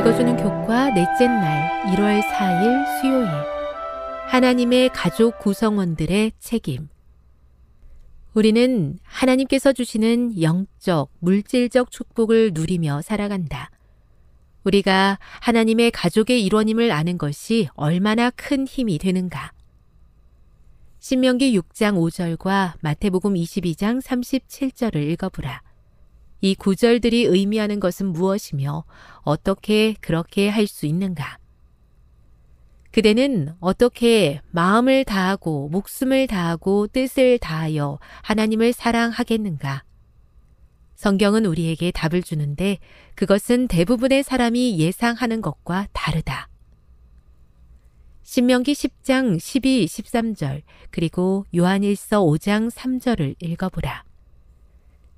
읽어주는 교과 넷째 날 1월 4일 수요일 하나님의 가족 구성원들의 책임 우리는 하나님께서 주시는 영적, 물질적 축복을 누리며 살아간다. 우리가 하나님의 가족의 일원임을 아는 것이 얼마나 큰 힘이 되는가. 신명기 6장 5절과 마태복음 22장 37절을 읽어보라. 이 구절들이 의미하는 것은 무엇이며 어떻게 그렇게 할 수 있는가? 그대는 어떻게 마음을 다하고 목숨을 다하고 뜻을 다하여 하나님을 사랑하겠는가? 성경은 우리에게 답을 주는데 그것은 대부분의 사람이 예상하는 것과 다르다. 신명기 10장 12, 13절, 그리고 요한일서 5장 3절을 읽어보라.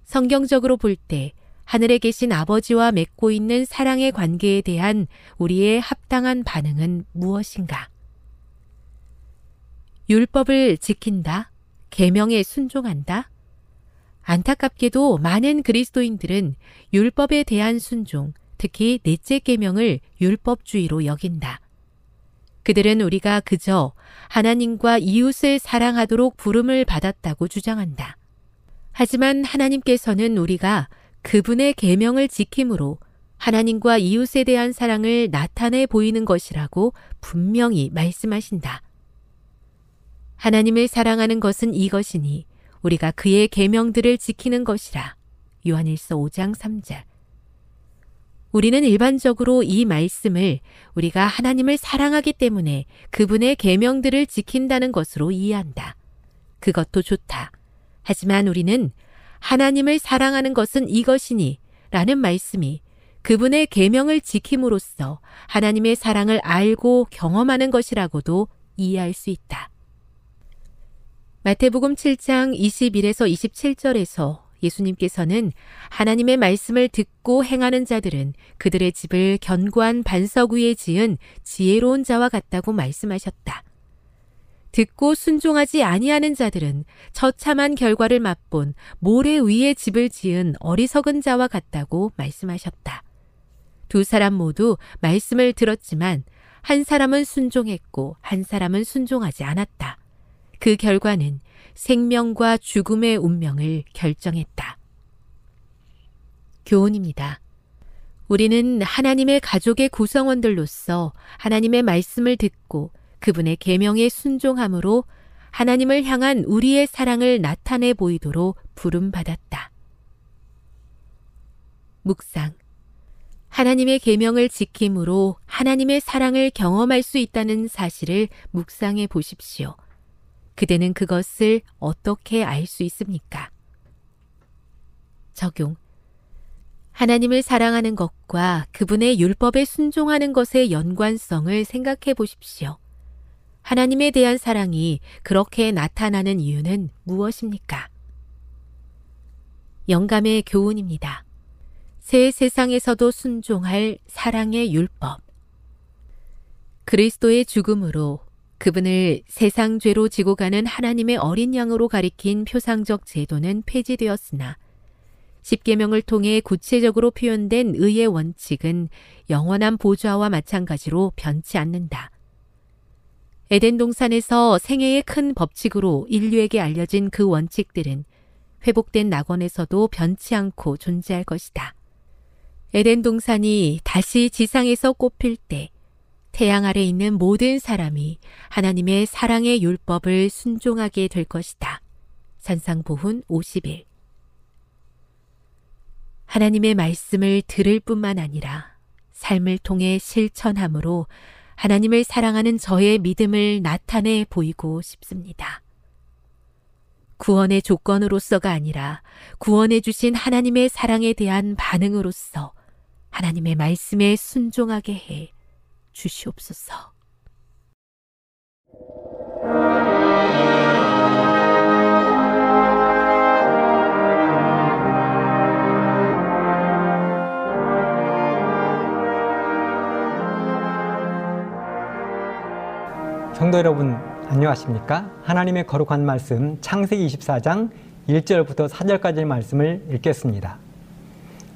성경적으로 볼 때 하늘에 계신 아버지와 맺고 있는 사랑의 관계에 대한 우리의 합당한 반응은 무엇인가? 율법을 지킨다? 계명에 순종한다? 안타깝게도 많은 그리스도인들은 율법에 대한 순종, 특히 넷째 계명을 율법주의로 여긴다. 그들은 우리가 그저 하나님과 이웃을 사랑하도록 부름을 받았다고 주장한다. 하지만 하나님께서는 우리가 그분의 계명을 지킴으로 하나님과 이웃에 대한 사랑을 나타내 보이는 것이라고 분명히 말씀하신다. 하나님을 사랑하는 것은 이것이니 우리가 그의 계명들을 지키는 것이라. 요한일서 5장 3절. 우리는 일반적으로 이 말씀을 우리가 하나님을 사랑하기 때문에 그분의 계명들을 지킨다는 것으로 이해한다. 그것도 좋다. 하지만 우리는 하나님을 사랑하는 것은 이것이니 라는 말씀이 그분의 계명을 지킴으로써 하나님의 사랑을 알고 경험하는 것이라고도 이해할 수 있다. 마태복음 7장 21에서 27절에서 예수님께서는 하나님의 말씀을 듣고 행하는 자들은 그들의 집을 견고한 반석 위에 지은 지혜로운 자와 같다고 말씀하셨다. 듣고 순종하지 아니하는 자들은 처참한 결과를 맛본 모래 위에 집을 지은 어리석은 자와 같다고 말씀하셨다. 두 사람 모두 말씀을 들었지만 한 사람은 순종했고 한 사람은 순종하지 않았다. 그 결과는 생명과 죽음의 운명을 결정했다. 교훈입니다. 우리는 하나님의 가족의 구성원들로서 하나님의 말씀을 듣고 그분의 계명에 순종함으로 하나님을 향한 우리의 사랑을 나타내 보이도록 부름 받았다. 묵상. 하나님의 계명을 지킴으로 하나님의 사랑을 경험할 수 있다는 사실을 묵상해 보십시오. 그대는 그것을 어떻게 알 수 있습니까? 적용. 하나님을 사랑하는 것과 그분의 율법에 순종하는 것의 연관성을 생각해 보십시오. 하나님에 대한 사랑이 그렇게 나타나는 이유는 무엇입니까? 영감의 교훈입니다. 새 세상에서도 순종할 사랑의 율법. 그리스도의 죽음으로 그분을 세상 죄로 지고 가는 하나님의 어린 양으로 가리킨 표상적 제도는 폐지되었으나 십계명을 통해 구체적으로 표현된 의의 원칙은 영원한 보좌와 마찬가지로 변치 않는다. 에덴 동산에서 생애의 큰 법칙으로 인류에게 알려진 그 원칙들은 회복된 낙원에서도 변치 않고 존재할 것이다. 에덴 동산이 다시 지상에서 꼽힐 때 태양 아래 있는 모든 사람이 하나님의 사랑의 율법을 순종하게 될 것이다. 산상보훈 50일 하나님의 말씀을 들을 뿐만 아니라 삶을 통해 실천함으로 하나님을 사랑하는 저의 믿음을 나타내 보이고 싶습니다. 구원의 조건으로서가 아니라 구원해 주신 하나님의 사랑에 대한 반응으로서 하나님의 말씀에 순종하게 해 주시옵소서. 성도 여러분 안녕하십니까? 하나님의 거룩한 말씀 창세기 24장 1절부터 4절까지의 말씀을 읽겠습니다.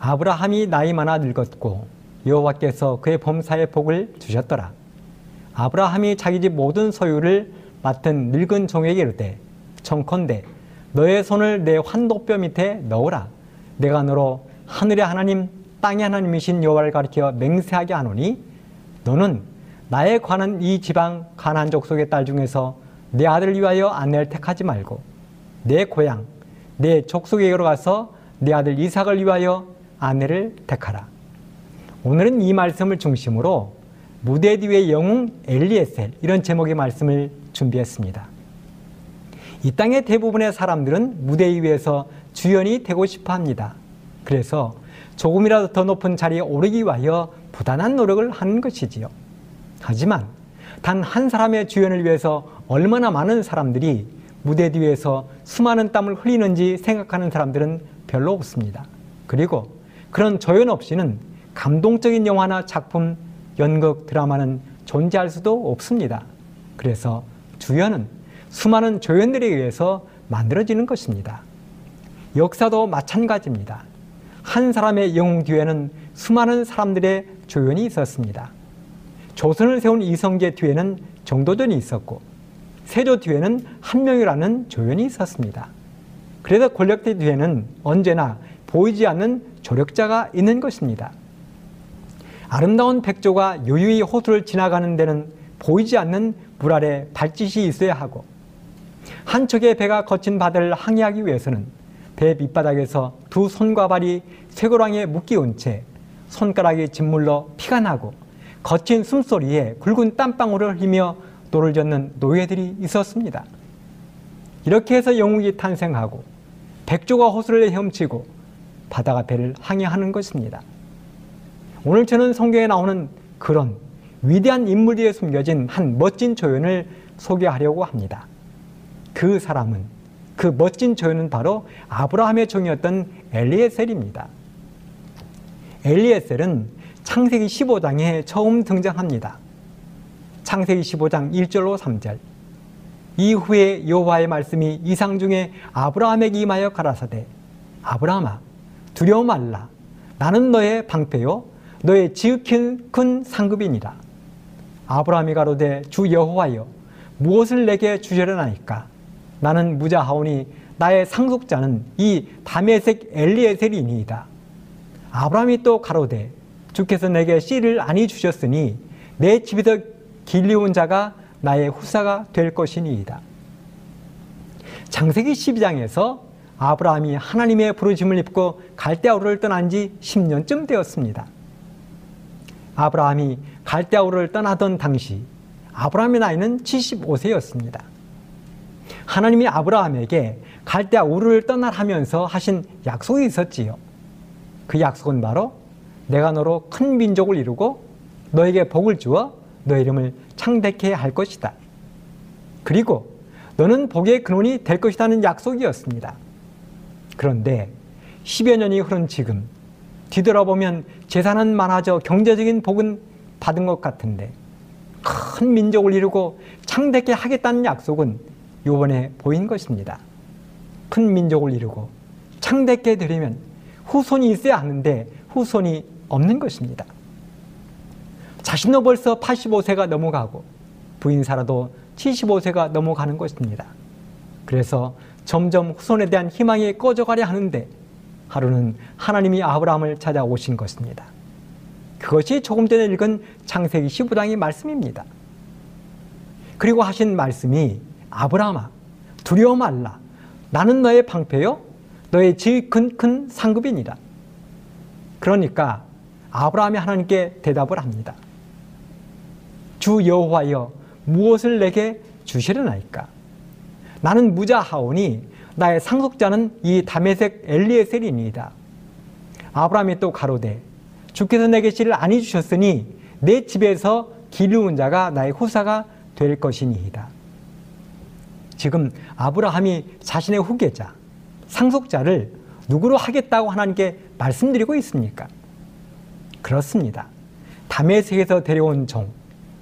아브라함이 나이 많아 늙었고 여호와께서 그의 범사에 복을 주셨더라. 아브라함이 자기 집 모든 소유를 맡은 늙은 종에게 이르되 청컨대 너의 손을 내 환도뼈 밑에 넣으라. 내가 너로 하늘의 하나님 땅의 하나님이신 여호와를 가리켜 맹세하게 하노니 너는 나에 관한 이 지방 가나안 족속의 딸 중에서 내 아들을 위하여 아내를 택하지 말고 내 고향 내 족속에게로 가서 내 아들 이삭을 위하여 아내를 택하라. 오늘은 이 말씀을 중심으로 무대 뒤의 영웅 엘리에셀 이런 제목의 말씀을 준비했습니다. 이 땅의 대부분의 사람들은 무대 위에서 주연이 되고 싶어 합니다. 그래서 조금이라도 더 높은 자리에 오르기 위하여 부단한 노력을 하는 것이지요. 하지만 단 한 사람의 주연을 위해서 얼마나 많은 사람들이 무대 뒤에서 수많은 땀을 흘리는지 생각하는 사람들은 별로 없습니다. 그리고 그런 조연 없이는 감동적인 영화나 작품, 연극, 드라마는 존재할 수도 없습니다. 그래서 주연은 수많은 조연들에 의해서 만들어지는 것입니다. 역사도 마찬가지입니다. 한 사람의 영웅 뒤에는 수많은 사람들의 조연이 있었습니다. 조선을 세운 이성계 뒤에는 정도전이 있었고 세조 뒤에는 한명이라는 조연이 있었습니다. 그래서 권력대 뒤에는 언제나 보이지 않는 조력자가 있는 것입니다. 아름다운 백조가 요유히 호수를 지나가는 데는 보이지 않는 물 아래 발짓이 있어야 하고 한 척의 배가 거친 바다를 항해하기 위해서는 배 밑바닥에서 두 손과 발이 쇠고랑에 묶이운 채 손가락이 짓물러 피가 나고 거친 숨소리에 굵은 땀방울을 흘리며 노를 젓는 노예들이 있었습니다. 이렇게 해서 영웅이 탄생하고 백조가 호수를 헤엄치고 바다가 배를 항해하는 것입니다. 오늘 저는 성경에 나오는 그런 위대한 인물 뒤에 숨겨진 한 멋진 조연을 소개하려고 합니다. 그 사람은 그 멋진 조연은 바로 아브라함의 종이었던 엘리에셀입니다. 엘리에셀은 창세기 15장에 처음 등장합니다. 창세기 15장 1절로 3절. 이후에 여호와의 말씀이 이상 중에 아브라함에게 임하여 가라사대 아브라함아 두려워 말라 나는 너의 방패요 너의 지극히 큰 상급이니라 아브라함이 가로되 주 여호와여 무엇을 내게 주시려나이까 나는 무자하오니 나의 상속자는 이 다메색 엘리에셀이니이다 아브라함이 또 가로되 주께서 내게 씨를 아니 주셨으니 내 집에서 길리온 자가 나의 후사가 될 것이니이다. 장세기 12장에서 아브라함이 하나님의 부르심을 입고 갈대아우를 떠난 지 10년쯤 되었습니다. 아브라함이 갈대아우를 떠나던 당시 아브라함의 나이는 75세였습니다. 하나님이 아브라함에게 갈대아 우르를 떠나라면서 하신 약속이 있었지요. 그 약속은 바로 내가 너로 큰 민족을 이루고 너에게 복을 주어 너의 이름을 창대케 할 것이다. 그리고 너는 복의 근원이 될 것이라는 약속이었습니다. 그런데 10여 년이 흐른 지금 뒤돌아보면 재산은 많아져 경제적인 복은 받은 것 같은데 큰 민족을 이루고 창대케 하겠다는 약속은 이번에 보인 것입니다. 큰 민족을 이루고 창대케 되려면 후손이 있어야 하는데 후손이 없는 것입니다. 자신도 벌써 85세가 넘어가고 부인 살아도 75세가 넘어가는 것입니다. 그래서 점점 후손에 대한 희망이 꺼져가려 하는데 하루는 하나님이 아브라함을 찾아오신 것입니다. 그것이 조금 전에 읽은 창세기 15장의 말씀입니다. 그리고 하신 말씀이 아브라함아 두려워 말라 나는 너의 방패요 너의 제일 큰, 큰 상급이니라. 그러니까 아브라함이 하나님께 대답을 합니다. 주 여호와여 무엇을 내게 주시려나이까? 나는 무자하오니 나의 상속자는 이 다메색 엘리에셀이니이다. 아브라함이 또 가로되 주께서 내게 씨를 아니 주셨으니 내 집에서 기르운 자가 나의 후사가 될 것이니이다. 지금 아브라함이 자신의 후계자, 상속자를 누구로 하겠다고 하나님께 말씀드리고 있습니까? 그렇습니다. 다메섹에서 데려온 종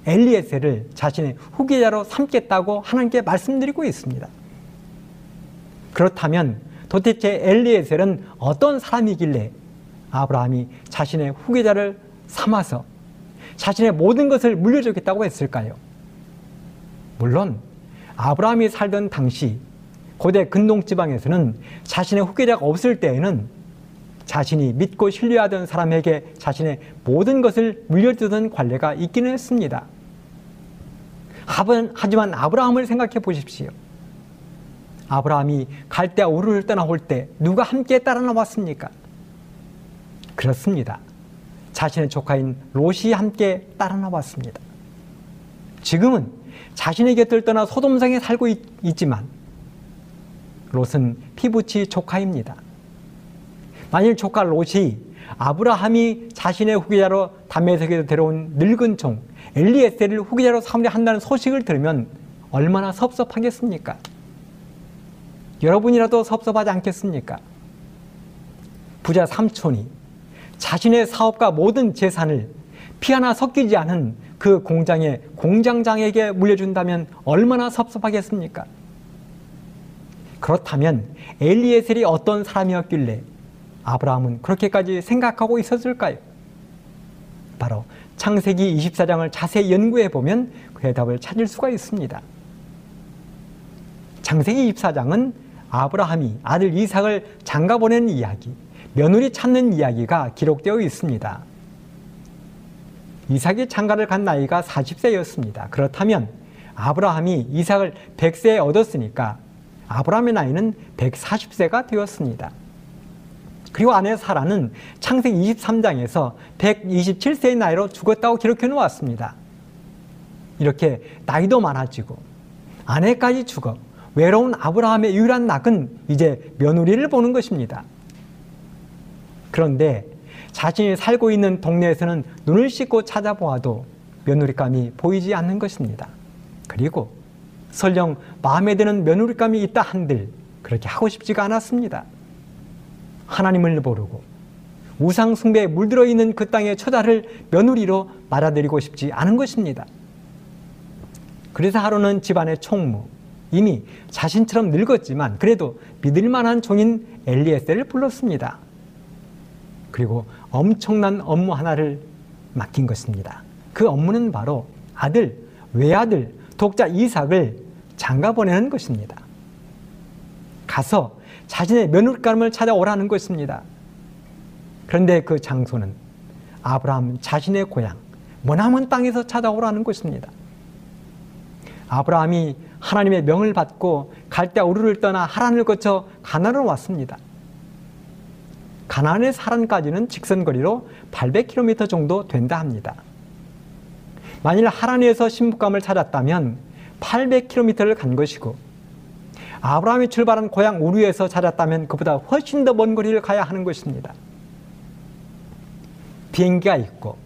엘리에셀을 자신의 후계자로 삼겠다고 하나님께 말씀드리고 있습니다. 그렇다면 도대체 엘리에셀은 어떤 사람이길래 아브라함이 자신의 후계자를 삼아서 자신의 모든 것을 물려주겠다고 했을까요? 물론 아브라함이 살던 당시 고대 근동 지방에서는 자신의 후계자가 없을 때에는 자신이 믿고 신뢰하던 사람에게 자신의 모든 것을 물려주던 관례가 있기는 했습니다. 하지만 아브라함을 생각해 보십시오. 아브라함이 갈대아 우르를 떠나올 때 누가 함께 따라 나왔습니까? 그렇습니다. 자신의 조카인 롯이 함께 따라 나왔습니다. 지금은 자신의 곁을 떠나 소돔성에 살고 있, 지만 롯은 피부치 조카입니다. 만일 조카 롯이 아브라함이 자신의 후계자로 담메색에서 데려온 늙은 종 엘리에셀을 후계자로 삼으려 한다는 소식을 들으면 얼마나 섭섭하겠습니까? 여러분이라도 섭섭하지 않겠습니까? 부자 삼촌이 자신의 사업과 모든 재산을 피 하나 섞이지 않은 그 공장의 공장장에게 물려준다면 얼마나 섭섭하겠습니까? 그렇다면 엘리에셀이 어떤 사람이었길래 아브라함은 그렇게까지 생각하고 있었을까요? 바로 창세기 24장을 자세히 연구해 보면 그 대답을 찾을 수가 있습니다. 창세기 24장은 아브라함이 아들 이삭을 장가 보내는 이야기, 며느리 찾는 이야기가 기록되어 있습니다. 이삭이 장가를 간 나이가 40세였습니다. 그렇다면 아브라함이 이삭을 100세에 얻었으니까 아브라함의 나이는 140세가 되었습니다. 그리고 아내 사라는 창세기 23장에서 127세의 나이로 죽었다고 기록해 놓았습니다. 이렇게 나이도 많아지고 아내까지 죽어 외로운 아브라함의 유일한 낙은 이제 며느리를 보는 것입니다. 그런데 자신이 살고 있는 동네에서는 눈을 씻고 찾아보아도 며느리감이 보이지 않는 것입니다. 그리고 설령 마음에 드는 며느리감이 있다 한들 그렇게 하고 싶지가 않았습니다. 하나님을 모르고 우상 숭배에 물들어 있는 그 땅의 처자를 며느리로 말아들이고 싶지 않은 것입니다. 그래서 하루는 집안의 총무, 이미 자신처럼 늙었지만 그래도 믿을 만한 종인 엘리에셀을 불렀습니다. 그리고 엄청난 업무 하나를 맡긴 것입니다. 그 업무는 바로 아들, 외아들, 독자 이삭을 장가 보내는 것입니다. 가서 자신의 며느리감을 찾아오라는 것입니다. 그런데 그 장소는 아브라함 자신의 고향, 머나먼 땅에서 찾아오라는 것입니다. 아브라함이 하나님의 명을 받고 갈대 우르를 떠나 하란을 거쳐 가나안으로 왔습니다. 가나안의 사란까지는 직선거리로 800km 정도 된다 합니다. 만일 하란에서 신부감을 찾았다면 800km를 간 것이고 아브라함이 출발한 고향 우르에서 찾았다면 그보다 훨씬 더 먼 거리를 가야 하는 것입니다. 비행기가 있고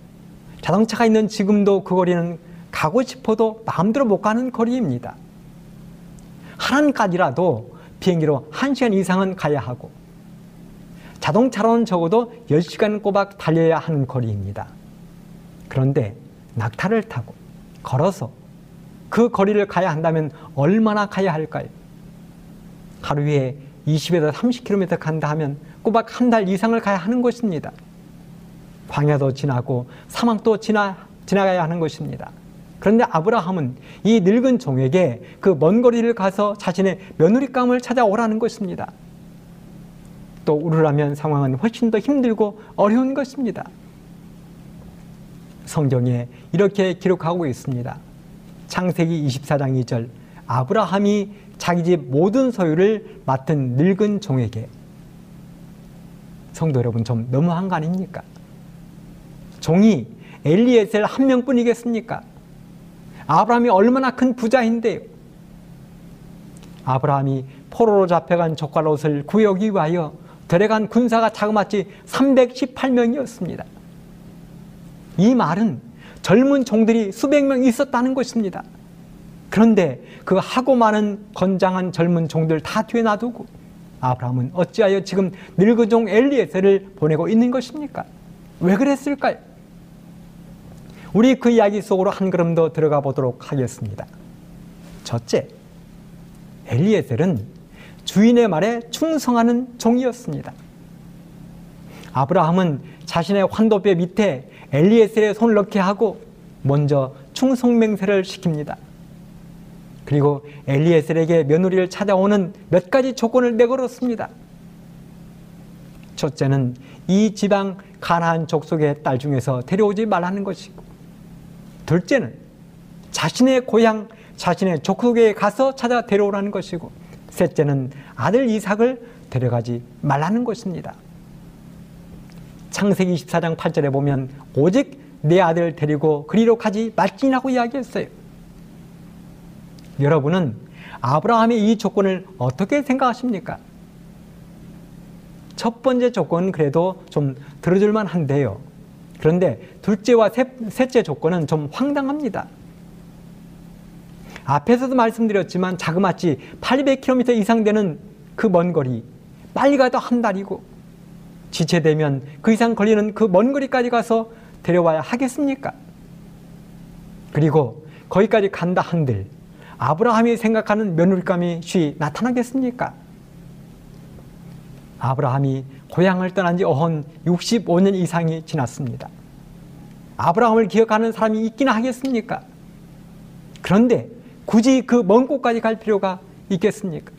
자동차가 있는 지금도 그 거리는 가고 싶어도 마음대로 못 가는 거리입니다. 하란까지라도 비행기로 1시간 이상은 가야 하고 자동차로는 적어도 10시간 꼬박 달려야 하는 거리입니다. 그런데 낙타를 타고 걸어서 그 거리를 가야 한다면 얼마나 가야 할까요? 하루에 20에서 30km 간다 하면 꼬박 한 달 이상을 가야 하는 것입니다. 광야도 지나고 사막도 지나, 지나가야 하는 것입니다. 그런데 아브라함은 이 늙은 종에게 그 먼 거리를 가서 자신의 며느리감을 찾아오라는 것입니다. 또 우르라면 상황은 훨씬 더 힘들고 어려운 것입니다. 성경에 이렇게 기록하고 있습니다. 창세기 24장 2절 아브라함이 자기 집 모든 소유를 맡은 늙은 종에게 성도 여러분 좀 너무한 거 아닙니까? 종이 엘리에셀 한 명뿐이겠습니까? 아브라함이 얼마나 큰 부자인데요. 아브라함이 포로로 잡혀간 족갈옷을 구하기 위하여 데려간 군사가 자그마치 318명이었습니다. 이 말은 젊은 종들이 수백 명 있었다는 것입니다. 그런데 그 하고 많은 건장한 젊은 종들 다 뒤에 놔두고 아브라함은 어찌하여 지금 늙은 종 엘리에셀을 보내고 있는 것입니까? 왜 그랬을까요? 우리 그 이야기 속으로 한 걸음 더 들어가 보도록 하겠습니다. 첫째, 엘리에셀은 주인의 말에 충성하는 종이었습니다. 아브라함은 자신의 환도뼈 밑에 엘리에셀의 손을 넣게 하고 먼저 충성맹세를 시킵니다. 그리고 엘리에셀에게 며느리를 찾아오는 몇 가지 조건을 내걸었습니다. 첫째는 이 지방 가나안 족속의 딸 중에서 데려오지 말라는 것이고 둘째는 자신의 고향, 자신의 족속에 가서 찾아 데려오라는 것이고 셋째는 아들 이삭을 데려가지 말라는 것입니다. 창세기 24장 8절에 보면 오직 내 아들 데리고 그리로 가지 말지라고 이야기했어요. 여러분은 아브라함의 이 조건을 어떻게 생각하십니까? 첫 번째 조건은 그래도 좀 들어줄만 한데요. 그런데 둘째와 셋째 조건은 좀 황당합니다. 앞에서도 말씀드렸지만 자그마치 800km 이상 되는 그 먼 거리, 빨리 가도 한 달이고, 지체되면 그 이상 걸리는 그 먼 거리까지 가서 데려와야 하겠습니까? 그리고 거기까지 간다 한들, 아브라함이 생각하는 며느리감이 쉬 나타나겠습니까? 아브라함이 고향을 떠난 지 어헌 65년 이상이 지났습니다. 아브라함을 기억하는 사람이 있기나 하겠습니까? 그런데 굳이 그 먼 곳까지 갈 필요가 있겠습니까?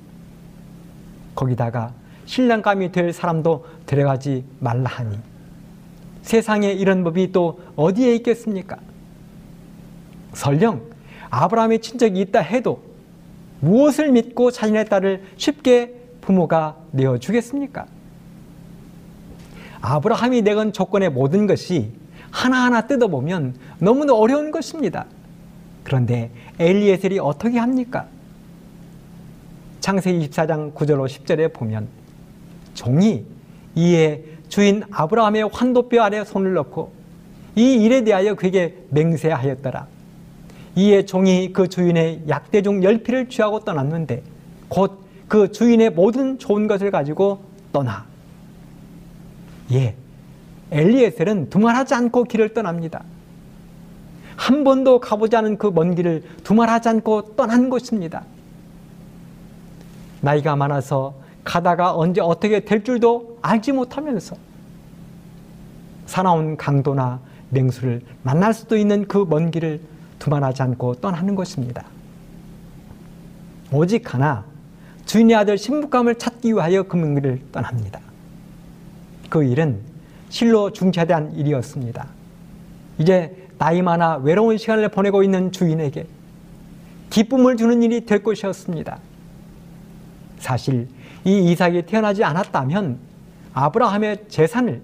거기다가 신랑감이 될 사람도 데려가지 말라 하니 세상에 이런 법이 또 어디에 있겠습니까? 설령 아브라함의 친척이 있다 해도 무엇을 믿고 자신의 딸을 쉽게 부모가 내어주겠습니까? 아브라함이 내건 조건의 모든 것이 하나하나 뜯어보면 너무나 어려운 것입니다. 그런데 엘리에셀이 어떻게 합니까? 창세기 24장 9절로 10절에 보면 종이 이에 주인 아브라함의 환도뼈 아래 손을 넣고 이 일에 대하여 그에게 맹세하였더라. 이에 종이 그 주인의 약대 중 열피를 취하고 떠났는데 곧 그 주인의 모든 좋은 것을 가지고 떠나. 예, 엘리에셀은 두말하지 않고 길을 떠납니다. 한 번도 가보지 않은 그 먼 길을 두말하지 않고 떠난 것입니다. 나이가 많아서 가다가 언제 어떻게 될 줄도 알지 못하면서 사나운 강도나 맹수를 만날 수도 있는 그 먼 길을 두말하지 않고 떠나는 것입니다. 오직 하나 주인의 아들 신부감을 찾기 위하여 금은길을 떠납니다. 그 일은 실로 중차대한 일이었습니다. 이제 나이 많아 외로운 시간을 보내고 있는 주인에게 기쁨을 주는 일이 될 것이었습니다. 사실 이 이삭이 태어나지 않았다면 아브라함의 재산을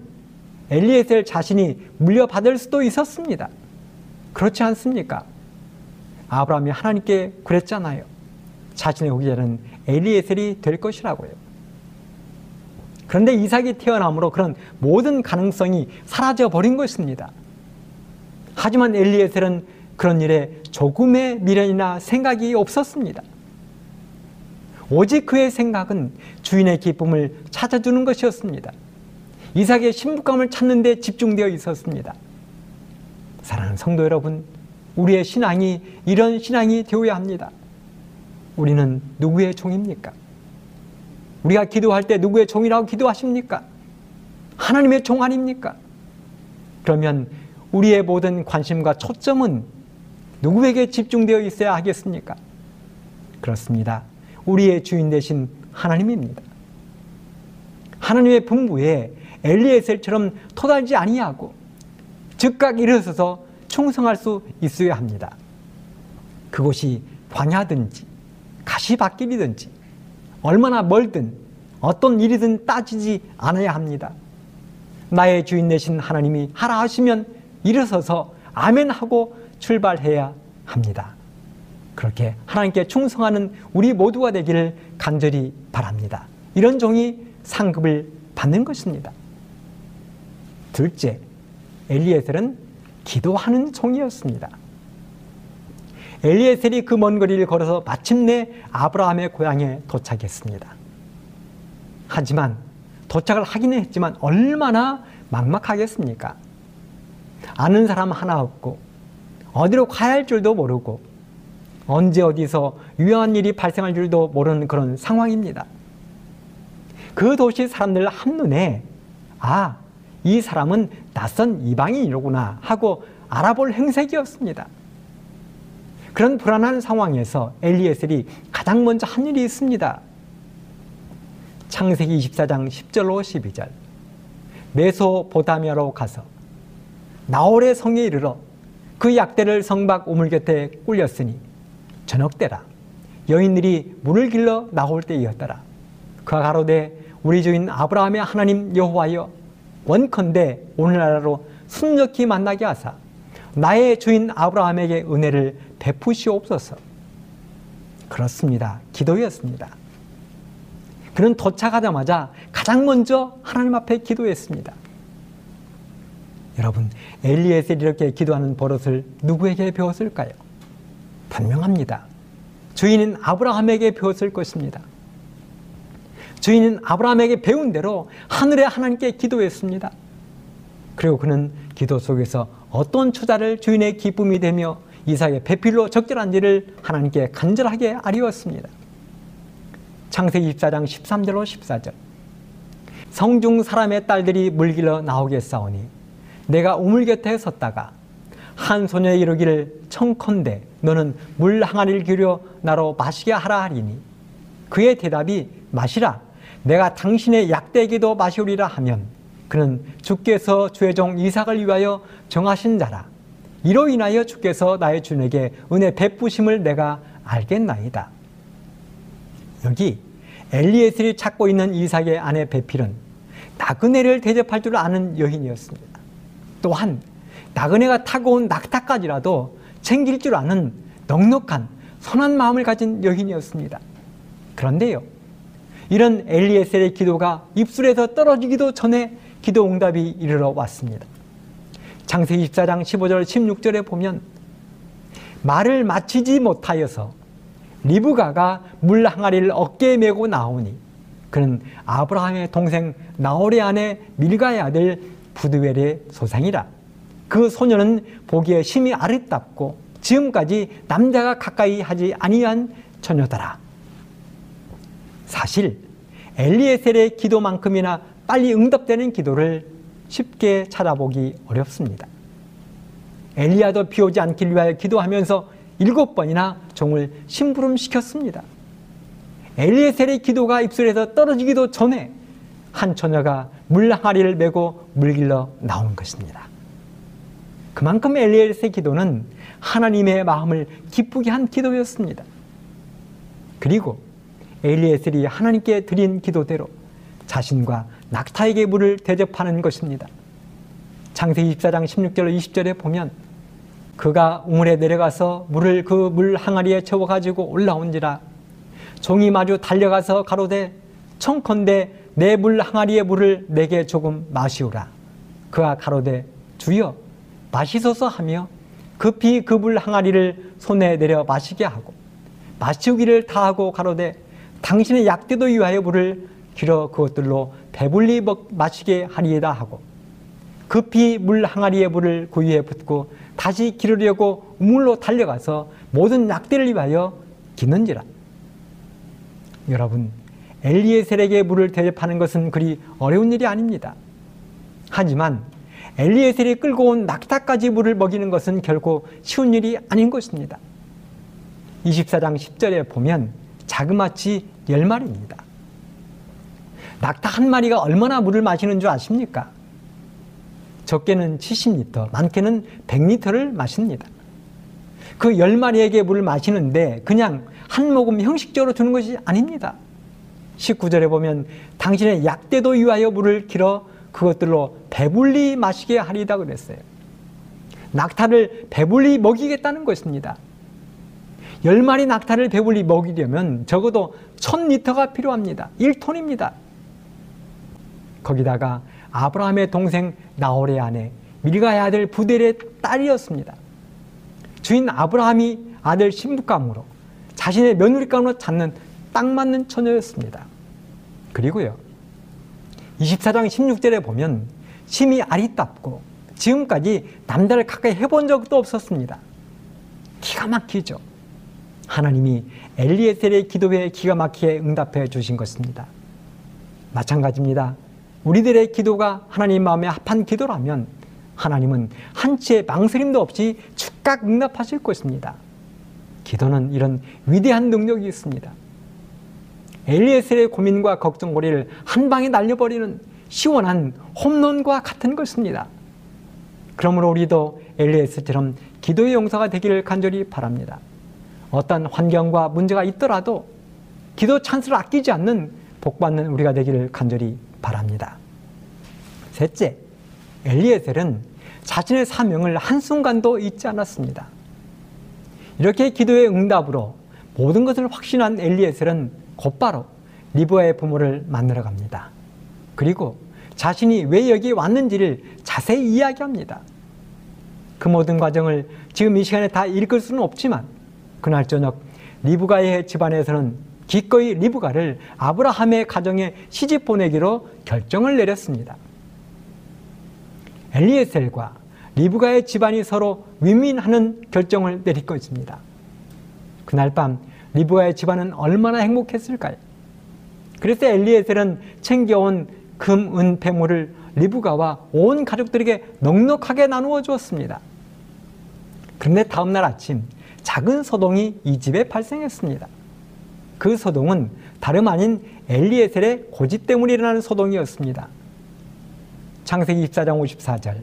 엘리에셀 자신이 물려받을 수도 있었습니다. 그렇지 않습니까? 아브라함이 하나님께 그랬잖아요. 자신의 후계자는 엘리에셀이 될 것이라고요. 그런데 이삭이 태어남으로 그런 모든 가능성이 사라져 버린 것입니다. 하지만 엘리에셀은 그런 일에 조금의 미련이나 생각이 없었습니다. 오직 그의 생각은 주인의 기쁨을 찾아주는 것이었습니다. 이삭의 신부감을 찾는 데 집중되어 있었습니다. 사랑하는 성도 여러분, 우리의 신앙이 이런 신앙이 되어야 합니다. 우리는 누구의 종입니까? 우리가 기도할 때 누구의 종이라고 기도하십니까? 하나님의 종 아닙니까? 그러면 우리의 모든 관심과 초점은 누구에게 집중되어 있어야 하겠습니까? 그렇습니다. 우리의 주인 되신 하나님입니다. 하나님의 분부에 엘리에셀처럼 토달지 아니하고 즉각 일어서서 충성할 수 있어야 합니다. 그곳이 광야든지 가시밭길이든지 얼마나 멀든 어떤 일이든 따지지 않아야 합니다. 나의 주인 되신 하나님이 하라 하시면 일어서서 아멘 하고 출발해야 합니다. 그렇게 하나님께 충성하는 우리 모두가 되기를 간절히 바랍니다. 이런 종이 상급을 받는 것입니다. 둘째, 엘리에셀은 기도하는 종이었습니다. 엘리에셀이 그 먼 거리를 걸어서 마침내 아브라함의 고향에 도착했습니다. 하지만 도착을 하기는 했지만 얼마나 막막하겠습니까? 아는 사람 하나 없고 어디로 가야 할 줄도 모르고 언제 어디서 유용한 일이 발생할 줄도 모르는 그런 상황입니다. 그 도시 사람들 한눈에 아, 이 사람은 낯선 이방인이로구나 하고 알아볼 행색이었습니다. 그런 불안한 상황에서 엘리에셀이 가장 먼저 한 일이 있습니다. 창세기 24장 10절로 12절. 메소보다미아로 가서 나홀의 성에 이르러 그 약대를 성박 우물 곁에 꿀렸으니 저녁 때라 여인들이 문을 길러 나올 때이었더라. 그가 가로되 우리 주인 아브라함의 하나님 여호와여 원컨대 오늘날로 순적히 만나게 하사 나의 주인 아브라함에게 은혜를 베푸시옵소서. 그렇습니다. 기도였습니다. 그는 도착하자마자 가장 먼저 하나님 앞에 기도했습니다. 여러분, 엘리에셀 이렇게 기도하는 버릇을 누구에게 배웠을까요? 분명합니다. 주인은 아브라함에게 배웠을 것입니다. 주인은 아브라함에게 배운 대로 하늘의 하나님께 기도했습니다. 그리고 그는 기도 속에서 어떤 처자를 주인의 기쁨이 되며 이삭의 배필로 적절한지를 하나님께 간절하게 아리웠습니다. 창세기 24장 13절로 14절 성중 사람의 딸들이 물길러 나오겠사오니 내가 우물 곁에 섰다가 한 소녀의 이르기를 청컨대 너는 물 항아리를 기려 나로 마시게 하라 하리니 그의 대답이 마시라 내가 당신의 약대기도 마시리라 하면 그는 주께서 주의 종 이삭을 위하여 정하신 자라 이로 인하여 주께서 나의 주에게 은혜 베푸심을 내가 알겠나이다. 여기 엘리에셀이 찾고 있는 이삭의 아내 베필은 나그네를 대접할 줄 아는 여인이었습니다. 또한 나그네가 타고 온 낙타까지라도 챙길 줄 아는 넉넉한 선한 마음을 가진 여인이었습니다. 그런데요, 이런 엘리에셀의 기도가 입술에서 떨어지기도 전에 기도 응답이 이르러 왔습니다. 창세기 24장 15절 16절에 보면 말을 마치지 못하여서 리브가가 물 항아리를 어깨에 메고 나오니 그는 아브라함의 동생 나홀의 아내 밀가의 아들 부드웰의 소상이라 그 소녀는 보기에 심히 아름답고 지금까지 남자가 가까이 하지 아니한 처녀더라 사실 엘리에셀의 기도만큼이나 빨리 응답되는 기도를 쉽게 찾아보기 어렵습니다. 엘리야도 비 오지 않길 위하여 기도하면서 일곱 번이나 종을 심부름시켰습니다. 엘리에셀의 기도가 입술에서 떨어지기도 전에 한 처녀가 물 항아리를 메고 물길러 나온 것입니다. 그만큼 엘리에셀의 기도는 하나님의 마음을 기쁘게 한 기도였습니다. 그리고 엘리에셀이 하나님께 드린 기도대로 자신과 낙타에게 물을 대접하는 것입니다. 창세기 24장 16절 20절에 보면 그가 우물에 내려가서 물을 그 물 항아리에 채워 가지고 올라온지라 종이 마주 달려가서 가로되 청컨대 내 물 항아리의 물을 내게 조금 마시오라 그가 가로되 주여 마시소서 하며 급히 그 물 항아리를 손에 내려 마시게 하고 마시우기를 다하고 가로되 당신의 약대도 위하여 물을 길어 그것들로 배불리 마시게 하리이다 하고 급히 물 항아리에 물을 고위에 붓고 다시 기르려고 우물로 달려가서 모든 약대를 위하여 기는지라. 여러분, 엘리에셀에게 물을 대접하는 것은 그리 어려운 일이 아닙니다. 하지만 엘리에셀이 끌고 온 낙타까지 물을 먹이는 것은 결코 쉬운 일이 아닌 것입니다. 24장 10절에 보면 자그마치 10마리입니다. 낙타 한 마리가 얼마나 물을 마시는 줄 아십니까? 적게는 70리터, 많게는 100리터를 마십니다. 그 10마리에게 물을 마시는데 그냥 한 모금 형식적으로 주는 것이 아닙니다. 19절에 보면 당신의 약대도 위하여 물을 길어 그것들로 배불리 마시게 하리다 그랬어요. 낙타를 배불리 먹이겠다는 것입니다. 10마리 낙타를 배불리 먹이려면 적어도 1000리터가 필요합니다. 1톤입니다. 거기다가 아브라함의 동생 나홀의 아내 밀가의 아들 부델의 딸이었습니다. 주인 아브라함이 아들 신부감으로 자신의 며느리감으로 찾는 딱 맞는 처녀였습니다. 그리고요. 24장 16절에 보면 심히 아리답고 지금까지 남자를 가까이 해본 적도 없었습니다. 기가 막히죠. 하나님이 엘리에셀의 기도에 기가 막히게 응답해 주신 것입니다. 마찬가지입니다. 우리들의 기도가 하나님 마음에 합한 기도라면 하나님은 한치의 망설임도 없이 즉각 응답하실 것입니다. 기도는 이런 위대한 능력이 있습니다. 엘리에셀의 고민과 걱정거리를 한 방에 날려버리는 시원한 홈런과 같은 것입니다. 그러므로 우리도 엘리에셀처럼 기도의 용사가 되기를 간절히 바랍니다. 어떤 환경과 문제가 있더라도 기도 찬스를 아끼지 않는 복받는 우리가 되기를 간절히 바랍니다. 셋째, 엘리에셀은 자신의 사명을 한순간도 잊지 않았습니다. 이렇게 기도의 응답으로 모든 것을 확신한 엘리에셀은 곧바로 리브아의 부모를 만나러 갑니다. 그리고 자신이 왜 여기 왔는지를 자세히 이야기합니다. 그 모든 과정을 지금 이 시간에 다 읽을 수는 없지만 그날 저녁 리브가의 집안에서는 기꺼이 리브가를 아브라함의 가정에 시집 보내기로 결정을 내렸습니다. 엘리에셀과 리브가의 집안이 서로 win-win하는 결정을 내린 것입니다. 그날 밤 리브가의 집안은 얼마나 행복했을까요? 그래서 엘리에셀은 챙겨온 금, 은, 패물을 리브가와 온 가족들에게 넉넉하게 나누어 주었습니다. 그런데 다음날 아침 작은 소동이 이 집에 발생했습니다. 그 소동은 다름 아닌 엘리에셀의 고집 때문에 일어나는 소동이었습니다. 창세기 24장 54절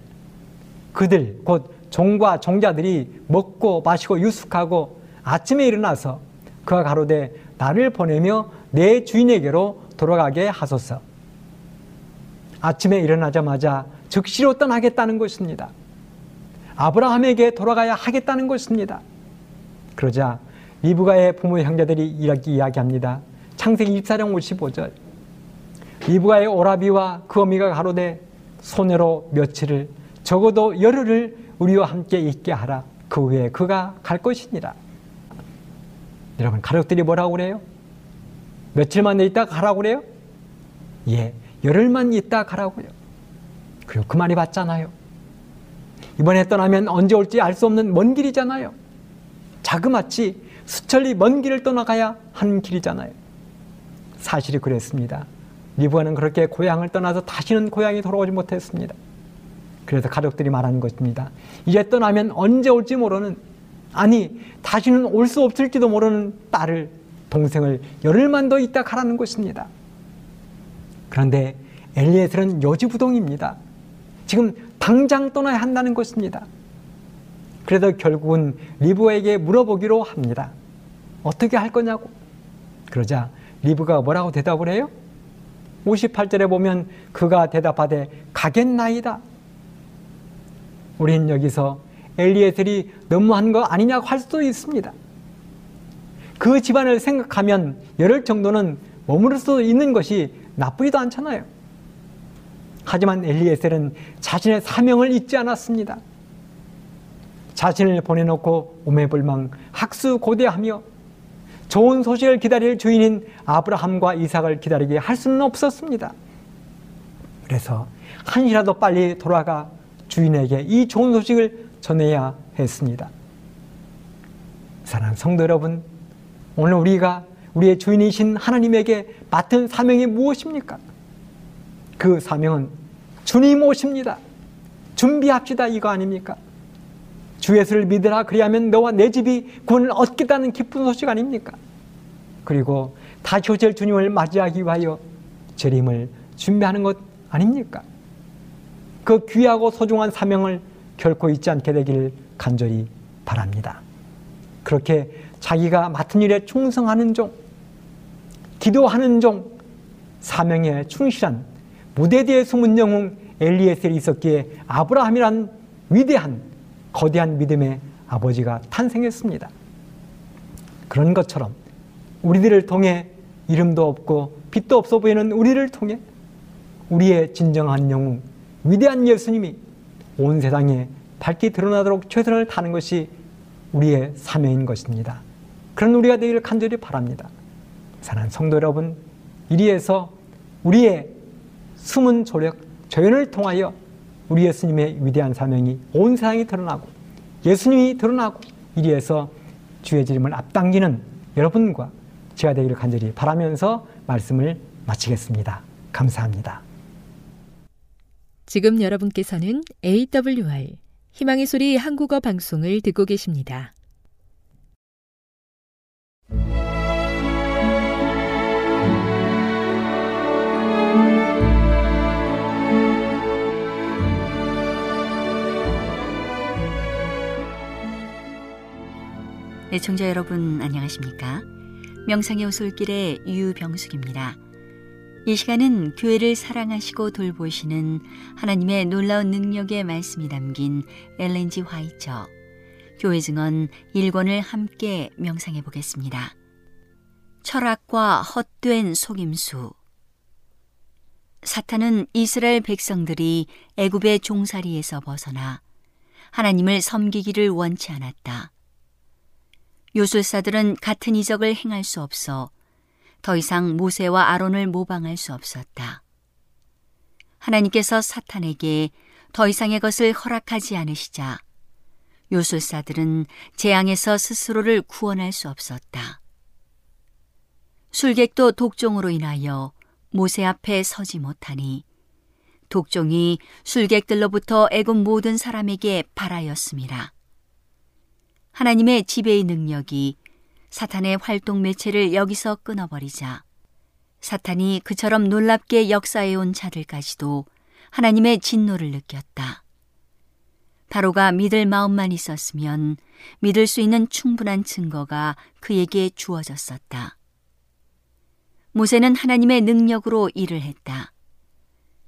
그들 곧 종과 종자들이 먹고 마시고 유숙하고 아침에 일어나서 그가 가로되 나를 보내며 내 주인에게로 돌아가게 하소서. 아침에 일어나자마자 즉시로 떠나겠다는 것입니다. 아브라함에게 돌아가야 하겠다는 것입니다. 그러자 리브가의 부모 형제들이 이렇게 이야기합니다. 창세기 24장 55절. 리브가의 오라비와 그 어미가 가로되 소녀로 며칠을 적어도 열흘을 우리와 함께 있게 하라. 그 후에 그가 갈 것이니라. 여러분 가족들이 뭐라고 그래요? 며칠만 있다 가라고 그래요? 예, 열흘만 있다 가라고요. 그리고 그 말이 맞잖아요. 이번에 떠나면 언제 올지 알 수 없는 먼 길이잖아요. 자그마치 수천리 먼 길을 떠나가야 하는 길이잖아요. 사실이 그랬습니다. 리브아는 그렇게 고향을 떠나서 다시는 고향에 돌아오지 못했습니다. 그래서 가족들이 말하는 것입니다. 이제 떠나면 언제 올지 모르는 아니 다시는 올 수 없을지도 모르는 딸을 동생을 열흘만 더 있다 가라는 것입니다. 그런데 엘리에셀은 여지부동입니다. 지금 당장 떠나야 한다는 것입니다. 그래서 결국은 리브에게 물어보기로 합니다. 어떻게 할 거냐고. 그러자 리브가 뭐라고 대답을 해요? 58절에 보면 그가 대답하되 가겠나이다. 우리는 여기서 엘리에셀이 너무한 거 아니냐고 할 수도 있습니다. 그 집안을 생각하면 열흘 정도는 머무를 수 있는 것이 나쁘지도 않잖아요. 하지만 엘리에셀은 자신의 사명을 잊지 않았습니다. 자신을 보내놓고 오매불망 학수고대하며 좋은 소식을 기다릴 주인인 아브라함과 이삭을 기다리게 할 수는 없었습니다. 그래서 한시라도 빨리 돌아가 주인에게 이 좋은 소식을 전해야 했습니다. 사랑하는 성도 여러분, 오늘 우리가 우리의 주인이신 하나님에게 맡은 사명이 무엇입니까? 그 사명은 주님 오십니다. 준비합시다 이거 아닙니까? 주 예수를 믿으라 그리하면 너와 내 집이 구원을 얻겠다는 기쁜 소식 아닙니까? 그리고 다시 오실 주님을 맞이하기 위하여 재림을 준비하는 것 아닙니까? 그 귀하고 소중한 사명을 결코 잊지 않게 되기를 간절히 바랍니다. 그렇게 자기가 맡은 일에 충성하는 종, 기도하는 종, 사명에 충실한 무대 뒤에 숨은 영웅 엘리에셀이 있었기에 아브라함이란 위대한 거대한 믿음의 아버지가 탄생했습니다. 그런 것처럼 우리들을 통해 이름도 없고 빛도 없어 보이는 우리를 통해 우리의 진정한 영웅, 위대한 예수님이 온 세상에 밝게 드러나도록 최선을 다하는 것이 우리의 사명인 것입니다. 그런 우리가 되기를 간절히 바랍니다. 사랑하는 성도 여러분, 이리에서 우리의 숨은 조력, 조연을 통하여 우리 예수님의 위대한 사명이 온 세상에 드러나고 예수님이 드러나고 이리에서 주의 지름을 앞당기는 여러분과 제가 되기를 간절히 바라면서 말씀을 마치겠습니다. 감사합니다. 지금 여러분께서는 AWR 희망의 소리 한국어 방송을 듣고 계십니다. 애청자 여러분 안녕하십니까? 명상의 오솔길의 유병숙입니다. 이 시간은 교회를 사랑하시고 돌보시는 하나님의 놀라운 능력의 말씀이 담긴 엘렌지 화이처 교회 증언 1권을 함께 명상해 보겠습니다. 철학과 헛된 속임수 사탄은 이스라엘 백성들이 애굽의 종살이에서 벗어나 하나님을 섬기기를 원치 않았다. 요술사들은 같은 이적을 행할 수 없어 더 이상 모세와 아론을 모방할 수 없었다. 하나님께서 사탄에게 더 이상의 것을 허락하지 않으시자 요술사들은 재앙에서 스스로를 구원할 수 없었다. 술객도 독종으로 인하여 모세 앞에 서지 못하니 독종이 술객들로부터 애굽 모든 사람에게 발하였습니다. 하나님의 지배의 능력이 사탄의 활동 매체를 여기서 끊어버리자 사탄이 그처럼 놀랍게 역사해온 자들까지도 하나님의 진노를 느꼈다. 바로가 믿을 마음만 있었으면 믿을 수 있는 충분한 증거가 그에게 주어졌었다. 모세는 하나님의 능력으로 일을 했다.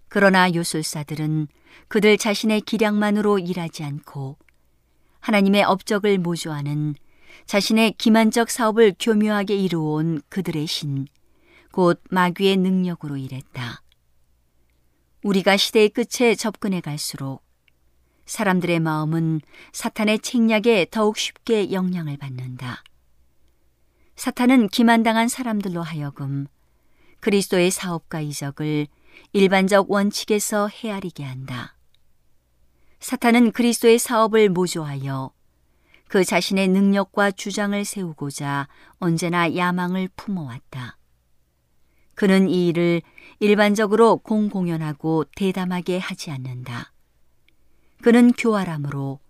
그러나 요술사들은 그들 자신의 기량만으로 일하지 않고 하나님의 업적을 모조하는 자신의 기만적 사업을 교묘하게 이루어온 그들의 신, 곧 마귀의 능력으로 일했다. 우리가 시대의 끝에 접근해 갈수록 사람들의 마음은 사탄의 책략에 더욱 쉽게 영향을 받는다. 사탄은 기만당한 사람들로 하여금 그리스도의 사업과 이적을 일반적 원칙에서 헤아리게 한다. 사탄은 그리스도의 사업을 모조하여 그 자신의 능력과 주장을 세우고자 언제나 야망을 품어왔다. 그는 이 일을 일반적으로 공공연하고 대담하게 하지 않는다. 그는 교활함으로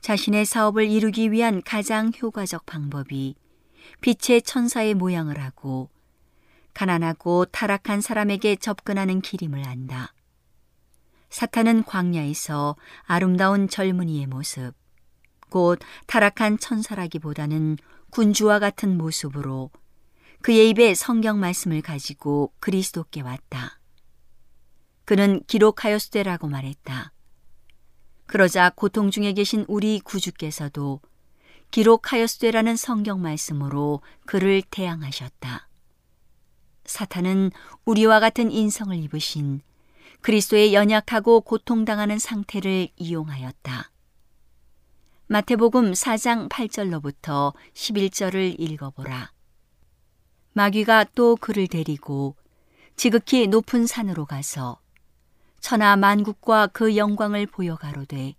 자신의 사업을 이루기 위한 가장 효과적 방법이 빛의 천사의 모양을 하고 가난하고 타락한 사람에게 접근하는 길임을 안다. 사탄은 광야에서 아름다운 젊은이의 모습, 곧 타락한 천사라기보다는 군주와 같은 모습으로 그의 입에 성경 말씀을 가지고 그리스도께 왔다. 그는 기록하였으되라고 말했다. 그러자 고통 중에 계신 우리 구주께서도 기록하였으되라는 성경 말씀으로 그를 대항하셨다. 사탄은 우리와 같은 인성을 입으신 그리스도의 연약하고 고통당하는 상태를 이용하였다. 마태복음 4장 8절로부터 11절을 읽어보라. 마귀가 또 그를 데리고 지극히 높은 산으로 가서 천하 만국과 그 영광을 보여 가로되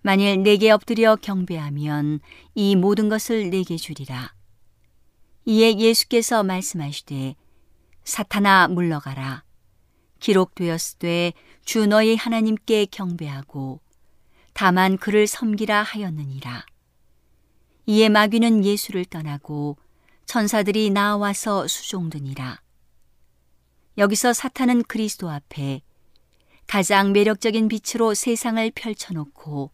만일 내게 엎드려 경배하면 이 모든 것을 내게 주리라. 이에 예수께서 말씀하시되 사탄아 물러가라. 기록되었으되 주 너희 하나님께 경배하고 다만 그를 섬기라 하였느니라. 이에 마귀는 예수를 떠나고 천사들이 나와서 수종드니라. 여기서 사탄은 그리스도 앞에 가장 매력적인 빛으로 세상을 펼쳐놓고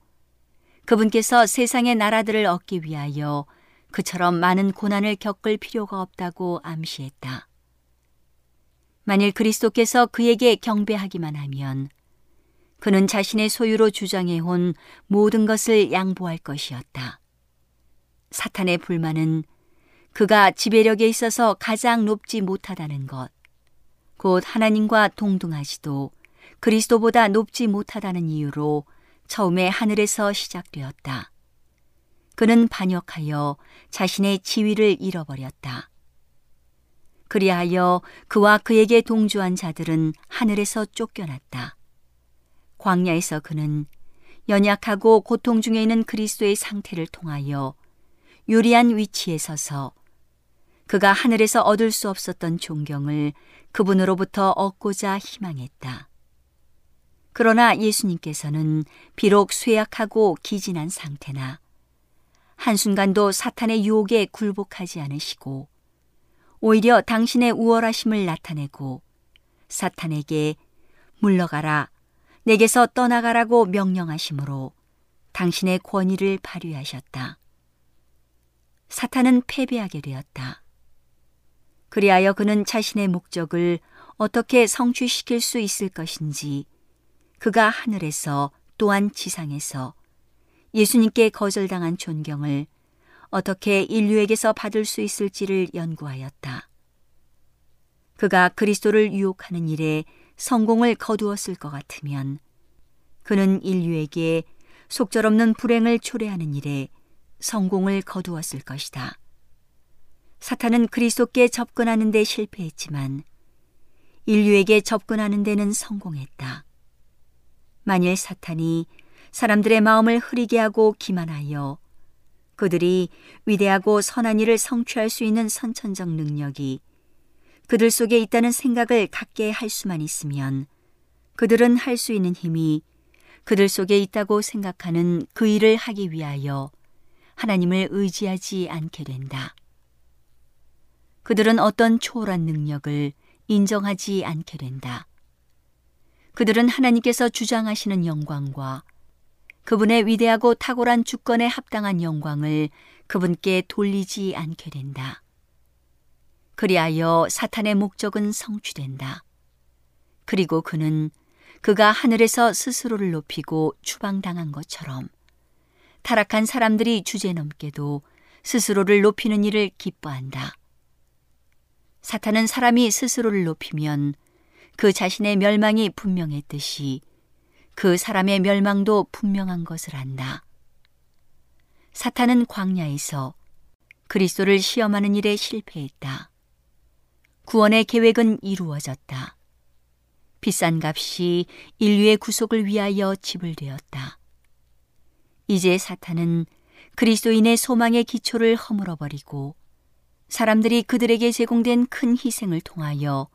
그분께서 세상의 나라들을 얻기 위하여 그처럼 많은 고난을 겪을 필요가 없다고 암시했다. 만일 그리스도께서 그에게 경배하기만 하면 그는 자신의 소유로 주장해온 모든 것을 양보할 것이었다. 사탄의 불만은 그가 지배력에 있어서 가장 높지 못하다는 것, 곧 하나님과 동등하지도 그리스도보다 높지 못하다는 이유로 처음에 하늘에서 시작되었다. 그는 반역하여 자신의 지위를 잃어버렸다. 그리하여 그와 그에게 동조한 자들은 하늘에서 쫓겨났다. 광야에서 그는 연약하고 고통 중에 있는 그리스도의 상태를 통하여 유리한 위치에 서서 그가 하늘에서 얻을 수 없었던 존경을 그분으로부터 얻고자 희망했다. 그러나 예수님께서는 비록 쇠약하고 기진한 상태나 한순간도 사탄의 유혹에 굴복하지 않으시고 오히려 당신의 우월하심을 나타내고 사탄에게 물러가라, 내게서 떠나가라고 명령하심으로 당신의 권위를 발휘하셨다. 사탄은 패배하게 되었다. 그리하여 그는 자신의 목적을 어떻게 성취시킬 수 있을 것인지 그가 하늘에서 또한 지상에서 예수님께 거절당한 존경을 어떻게 인류에게서 받을 수 있을지를 연구하였다. 그가 그리스도를 유혹하는 일에 성공을 거두었을 것 같으면 그는 인류에게 속절없는 불행을 초래하는 일에 성공을 거두었을 것이다. 사탄은 그리스도께 접근하는 데 실패했지만 인류에게 접근하는 데는 성공했다. 만일 사탄이 사람들의 마음을 흐리게 하고 기만하여 그들이 위대하고 선한 일을 성취할 수 있는 선천적 능력이 그들 속에 있다는 생각을 갖게 할 수만 있으면 그들은 할 수 있는 힘이 그들 속에 있다고 생각하는 그 일을 하기 위하여 하나님을 의지하지 않게 된다. 그들은 어떤 초월한 능력을 인정하지 않게 된다. 그들은 하나님께서 주장하시는 영광과 그분의 위대하고 탁월한 주권에 합당한 영광을 그분께 돌리지 않게 된다. 그리하여 사탄의 목적은 성취된다. 그리고 그는 그가 하늘에서 스스로를 높이고 추방당한 것처럼 타락한 사람들이 주제넘게도 스스로를 높이는 일을 기뻐한다. 사탄은 사람이 스스로를 높이면 그 자신의 멸망이 분명했듯이 그 사람의 멸망도 분명한 것을 안다. 사탄은 광야에서 그리스도를 시험하는 일에 실패했다. 구원의 계획은 이루어졌다. 비싼 값이 인류의 구속을 위하여 지불되었다. 이제 사탄은 그리스도인의 소망의 기초를 허물어 버리고 사람들이 그들에게 제공된 큰 희생을 통하여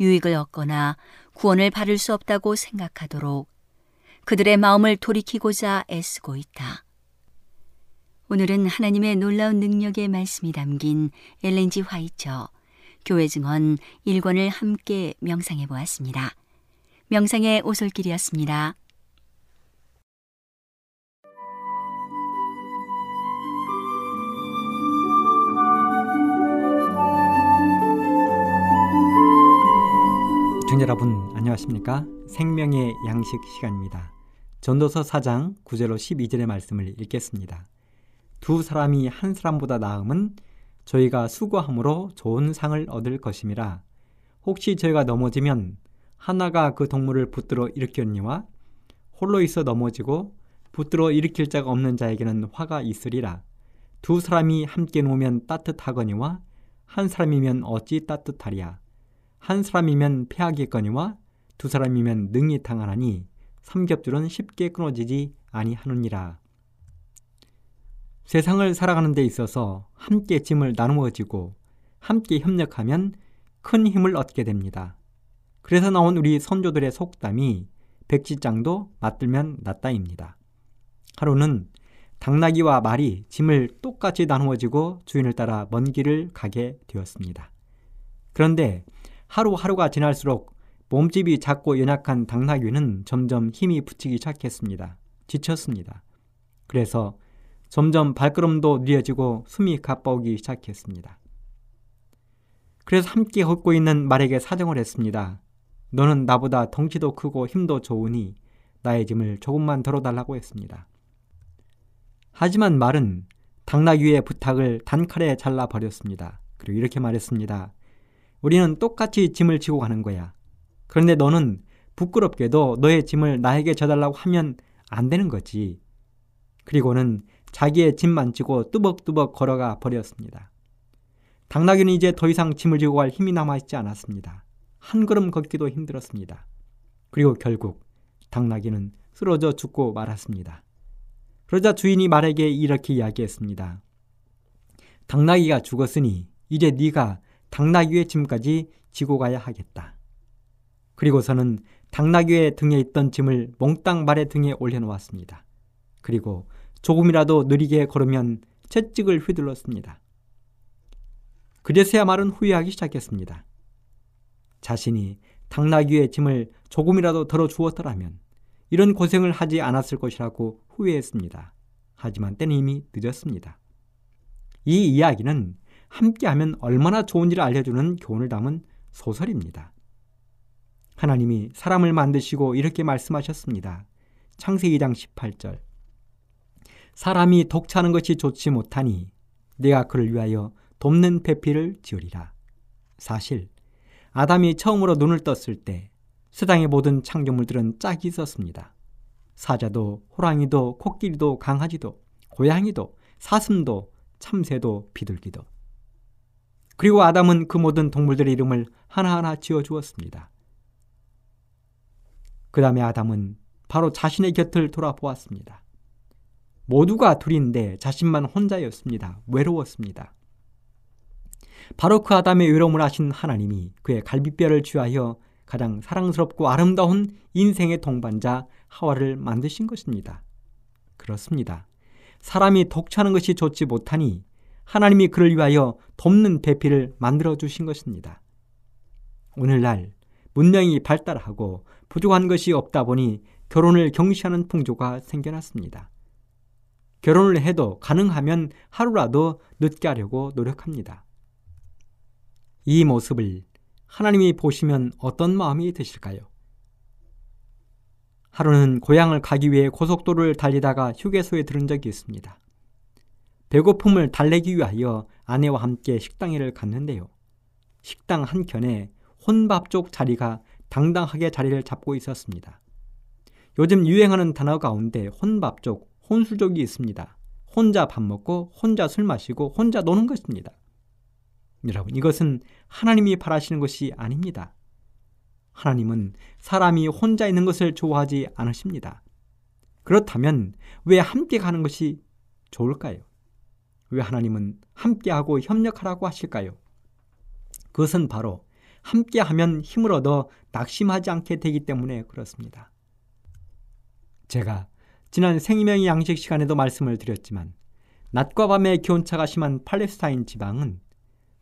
유익을 얻거나 구원을 받을 수 없다고 생각하도록 그들의 마음을 돌이키고자 애쓰고 있다. 오늘은 하나님의 놀라운 능력의 말씀이 담긴 엘렌지 화이처 교회 증언 1권을 함께 명상해 보았습니다. 명상의 오솔길이었습니다. 여러분 안녕하십니까? 생명의 양식 시간입니다. 전도서 4장 9절로 12절의 말씀을 읽겠습니다. 두 사람이 한 사람보다 나음은 저희가 수고함으로 좋은 상을 얻을 것임이라. 혹시 저희가 넘어지면 하나가 그 동물을 붙들어 일으켰니와 홀로 있어 넘어지고 붙들어 일으킬 자가 없는 자에게는 화가 있으리라. 두 사람이 함께 놓으면 따뜻하거니와 한 사람이면 어찌 따뜻하리야. 한 사람이면 패하겠거니와 두 사람이면 능히 당하나니 삼겹줄은 쉽게 끊어지지 아니하느니라. 세상을 살아가는 데 있어서 함께 짐을 나누어 지고 함께 협력하면 큰 힘을 얻게 됩니다. 그래서 나온 우리 선조들의 속담이 백지장도 맞들면 낫다입니다. 하루는 당나귀와 말이 짐을 똑같이 나누어지고 주인을 따라 먼 길을 가게 되었습니다. 그런데 하루하루가 지날수록 몸집이 작고 연약한 당나귀는 점점 힘이 붙이기 시작했습니다. 지쳤습니다. 그래서 점점 발걸음도 느려지고 숨이 가빠오기 시작했습니다. 그래서 함께 걷고 있는 말에게 사정을 했습니다. 너는 나보다 덩치도 크고 힘도 좋으니 나의 짐을 조금만 덜어달라고 했습니다. 하지만 말은 당나귀의 부탁을 단칼에 잘라버렸습니다. 그리고 이렇게 말했습니다. 우리는 똑같이 짐을 지고 가는 거야. 그런데 너는 부끄럽게도 너의 짐을 나에게 져달라고 하면 안 되는 거지. 그리고는 자기의 짐만 지고 뚜벅뚜벅 걸어가 버렸습니다. 당나귀는 이제 더 이상 짐을 지고 갈 힘이 남아있지 않았습니다. 한 걸음 걷기도 힘들었습니다. 그리고 결국 당나귀는 쓰러져 죽고 말았습니다. 그러자 주인이 말에게 이렇게 이야기했습니다. 당나귀가 죽었으니 이제 네가 당나귀의 짐까지 지고 가야 하겠다. 그리고서는 당나귀의 등에 있던 짐을 몽땅 말의 등에 올려놓았습니다. 그리고 조금이라도 느리게 걸으면 채찍을 휘둘렀습니다. 그제서야 말은 후회하기 시작했습니다. 자신이 당나귀의 짐을 조금이라도 덜어 주었더라면 이런 고생을 하지 않았을 것이라고 후회했습니다. 하지만 때는 이미 늦었습니다. 이 이야기는 함께하면 얼마나 좋은지를 알려주는 교훈을 담은 소설입니다. 하나님이 사람을 만드시고 이렇게 말씀하셨습니다. 창세기 2장 18절 사람이 독차는 것이 좋지 못하니 내가 그를 위하여 돕는 배필을 지으리라. 사실 아담이 처음으로 눈을 떴을 때 세상의 모든 창조물들은 짝이 있었습니다. 사자도 호랑이도 코끼리도 강아지도 고양이도 사슴도 참새도 비둘기도 그리고 아담은 그 모든 동물들의 이름을 하나하나 지어 주었습니다. 그 다음에 아담은 바로 자신의 곁을 돌아보았습니다. 모두가 둘인데 자신만 혼자였습니다. 외로웠습니다. 바로 그 아담의 외로움을 아신 하나님이 그의 갈비뼈를 쥐하여 가장 사랑스럽고 아름다운 인생의 동반자 하와를 만드신 것입니다. 그렇습니다. 사람이 독차는 것이 좋지 못하니 하나님이 그를 위하여 돕는 배필을 만들어 주신 것입니다. 오늘날 문명이 발달하고 부족한 것이 없다 보니 결혼을 경시하는 풍조가 생겨났습니다. 결혼을 해도 가능하면 하루라도 늦게 하려고 노력합니다. 이 모습을 하나님이 보시면 어떤 마음이 드실까요? 하루는 고향을 가기 위해 고속도로를 달리다가 휴게소에 들은 적이 있습니다. 배고픔을 달래기 위하여 아내와 함께 식당에를 갔는데요. 식당 한켠에 혼밥족 자리가 당당하게 자리를 잡고 있었습니다. 요즘 유행하는 단어 가운데 혼밥족, 혼술족이 있습니다. 혼자 밥 먹고 혼자 술 마시고 혼자 노는 것입니다. 여러분, 이것은 하나님이 바라시는 것이 아닙니다. 하나님은 사람이 혼자 있는 것을 좋아하지 않으십니다. 그렇다면 왜 함께 가는 것이 좋을까요? 왜 하나님은 함께하고 협력하라고 하실까요? 그것은 바로 함께하면 힘을 얻어 낙심하지 않게 되기 때문에 그렇습니다. 제가 지난 생명의 양식 시간에도 말씀을 드렸지만 낮과 밤의 기온차가 심한 팔레스타인 지방은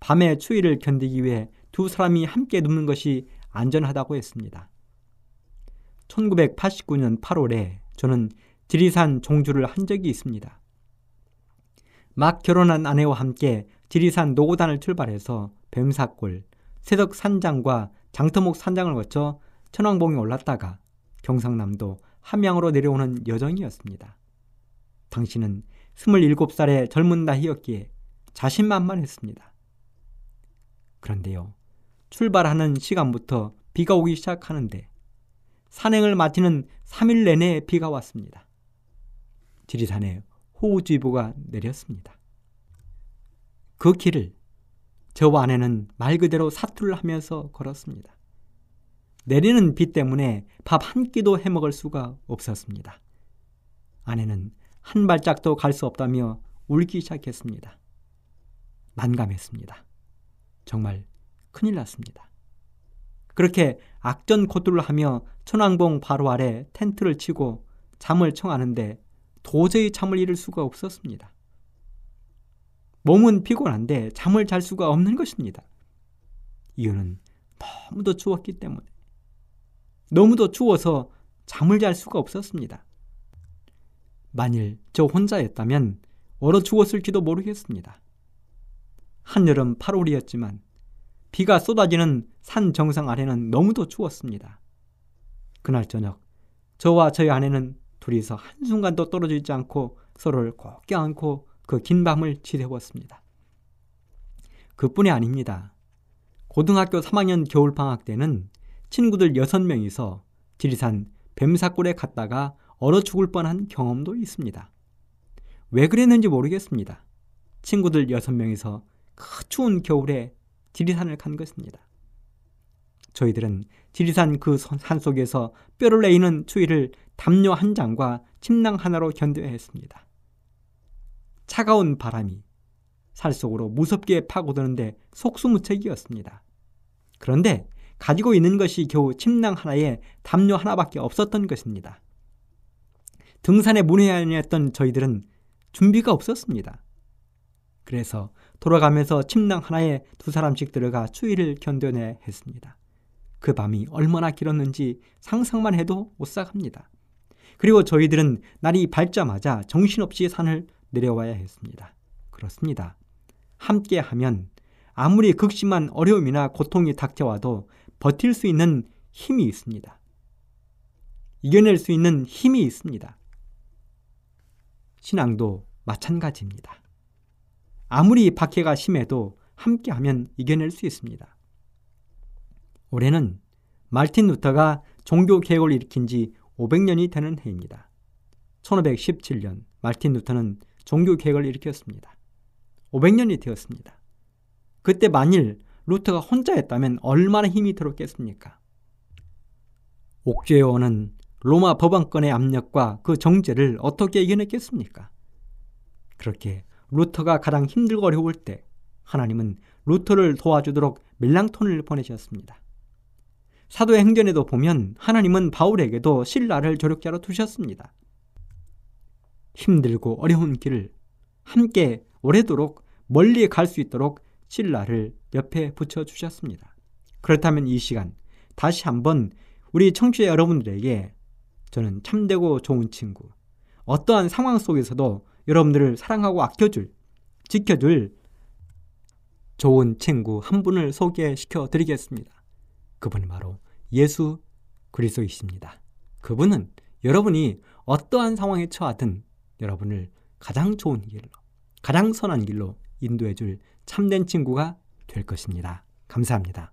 밤의 추위를 견디기 위해 두 사람이 함께 눕는 것이 안전하다고 했습니다. 1989년 8월에 저는 지리산 종주를 한 적이 있습니다. 막 결혼한 아내와 함께 지리산 노고단을 출발해서 뱀사골, 새덕산장과 장터목 산장을 거쳐 천왕봉에 올랐다가 경상남도 함양으로 내려오는 여정이었습니다. 당신은 27살의 젊은 나이였기에 자신만만했습니다. 그런데요, 출발하는 시간부터 비가 오기 시작하는데 산행을 마치는 3일 내내 비가 왔습니다. 지리산에 호우주의보가 내렸습니다. 그 길을 저와 아내는 말 그대로 사투를 하면서 걸었습니다. 내리는 비 때문에 밥 한 끼도 해 먹을 수가 없었습니다. 아내는 한 발짝도 갈 수 없다며 울기 시작했습니다. 난감했습니다. 정말 큰일 났습니다. 그렇게 악전코두를 하며 천왕봉 바로 아래 텐트를 치고 잠을 청하는데 도저히 잠을 이룰 수가 없었습니다. 몸은 피곤한데 잠을 잘 수가 없는 것입니다. 이유는 너무도 추웠기 때문에. 너무도 추워서 잠을 잘 수가 없었습니다. 만일 저 혼자였다면 얼어 죽었을지도 모르겠습니다. 한여름 8월이었지만 비가 쏟아지는 산 정상 아래는 너무도 추웠습니다. 그날 저녁 저와 저희 아내는 둘이서 한순간도 떨어지지 않고 서로를 꼭 껴안고 그 긴 밤을 지새웠습니다. 그뿐이 아닙니다. 고등학교 3학년 겨울방학 때는 친구들 6명이서 지리산 뱀사골에 갔다가 얼어 죽을 뻔한 경험도 있습니다. 왜 그랬는지 모르겠습니다. 친구들 6명이서 그 추운 겨울에 지리산을 간 것입니다. 저희들은 지리산 그 산속에서 뼈를 내이는 추위를 담요 한 장과 침낭 하나로 견뎌야 했습니다. 차가운 바람이 살 속으로 무섭게 파고드는데 속수무책이었습니다. 그런데 가지고 있는 것이 겨우 침낭 하나에 담요 하나밖에 없었던 것입니다. 등산에 문외한이었던 저희들은 준비가 없었습니다. 그래서 돌아가면서 침낭 하나에 두 사람씩 들어가 추위를 견뎌내야 했습니다. 그 밤이 얼마나 길었는지 상상만 해도 오싹합니다. 그리고 저희들은 날이 밝자마자 정신없이 산을 내려와야 했습니다. 그렇습니다. 함께 하면 아무리 극심한 어려움이나 고통이 닥쳐와도 버틸 수 있는 힘이 있습니다. 이겨낼 수 있는 힘이 있습니다. 신앙도 마찬가지입니다. 아무리 박해가 심해도 함께하면 이겨낼 수 있습니다. 올해는 말틴 루터가 종교 개혁을 일으킨 지 500년이 되는 해입니다. 1517년 말틴 루터는 종교 개혁을 일으켰습니다. 500년이 되었습니다. 그때 만일 루터가 혼자였다면 얼마나 힘이 들었겠습니까? 옥죄어는 로마 법왕권의 압력과 그 정제를 어떻게 이겨냈겠습니까? 그렇게 루터가 가장 힘들고 어려울 때 하나님은 루터를 도와주도록 멜랑톤을 보내셨습니다. 사도행전에도 보면 하나님은 바울에게도 신라를 조력자로 두셨습니다. 힘들고 어려운 길을 함께 오래도록 멀리 갈 수 있도록 신라를 옆에 붙여 주셨습니다. 그렇다면 이 시간 다시 한번 우리 청취자 여러분들에게 저는 참되고 좋은 친구, 어떠한 상황 속에서도 여러분들을 사랑하고 아껴줄, 지켜줄 좋은 친구 한 분을 소개시켜 드리겠습니다. 그분은 바로 예수 그리스도이십니다. 그분은 여러분이 어떠한 상황에 처하든 여러분을 가장 좋은 길로, 가장 선한 길로 인도해 줄 참된 친구가 될 것입니다. 감사합니다.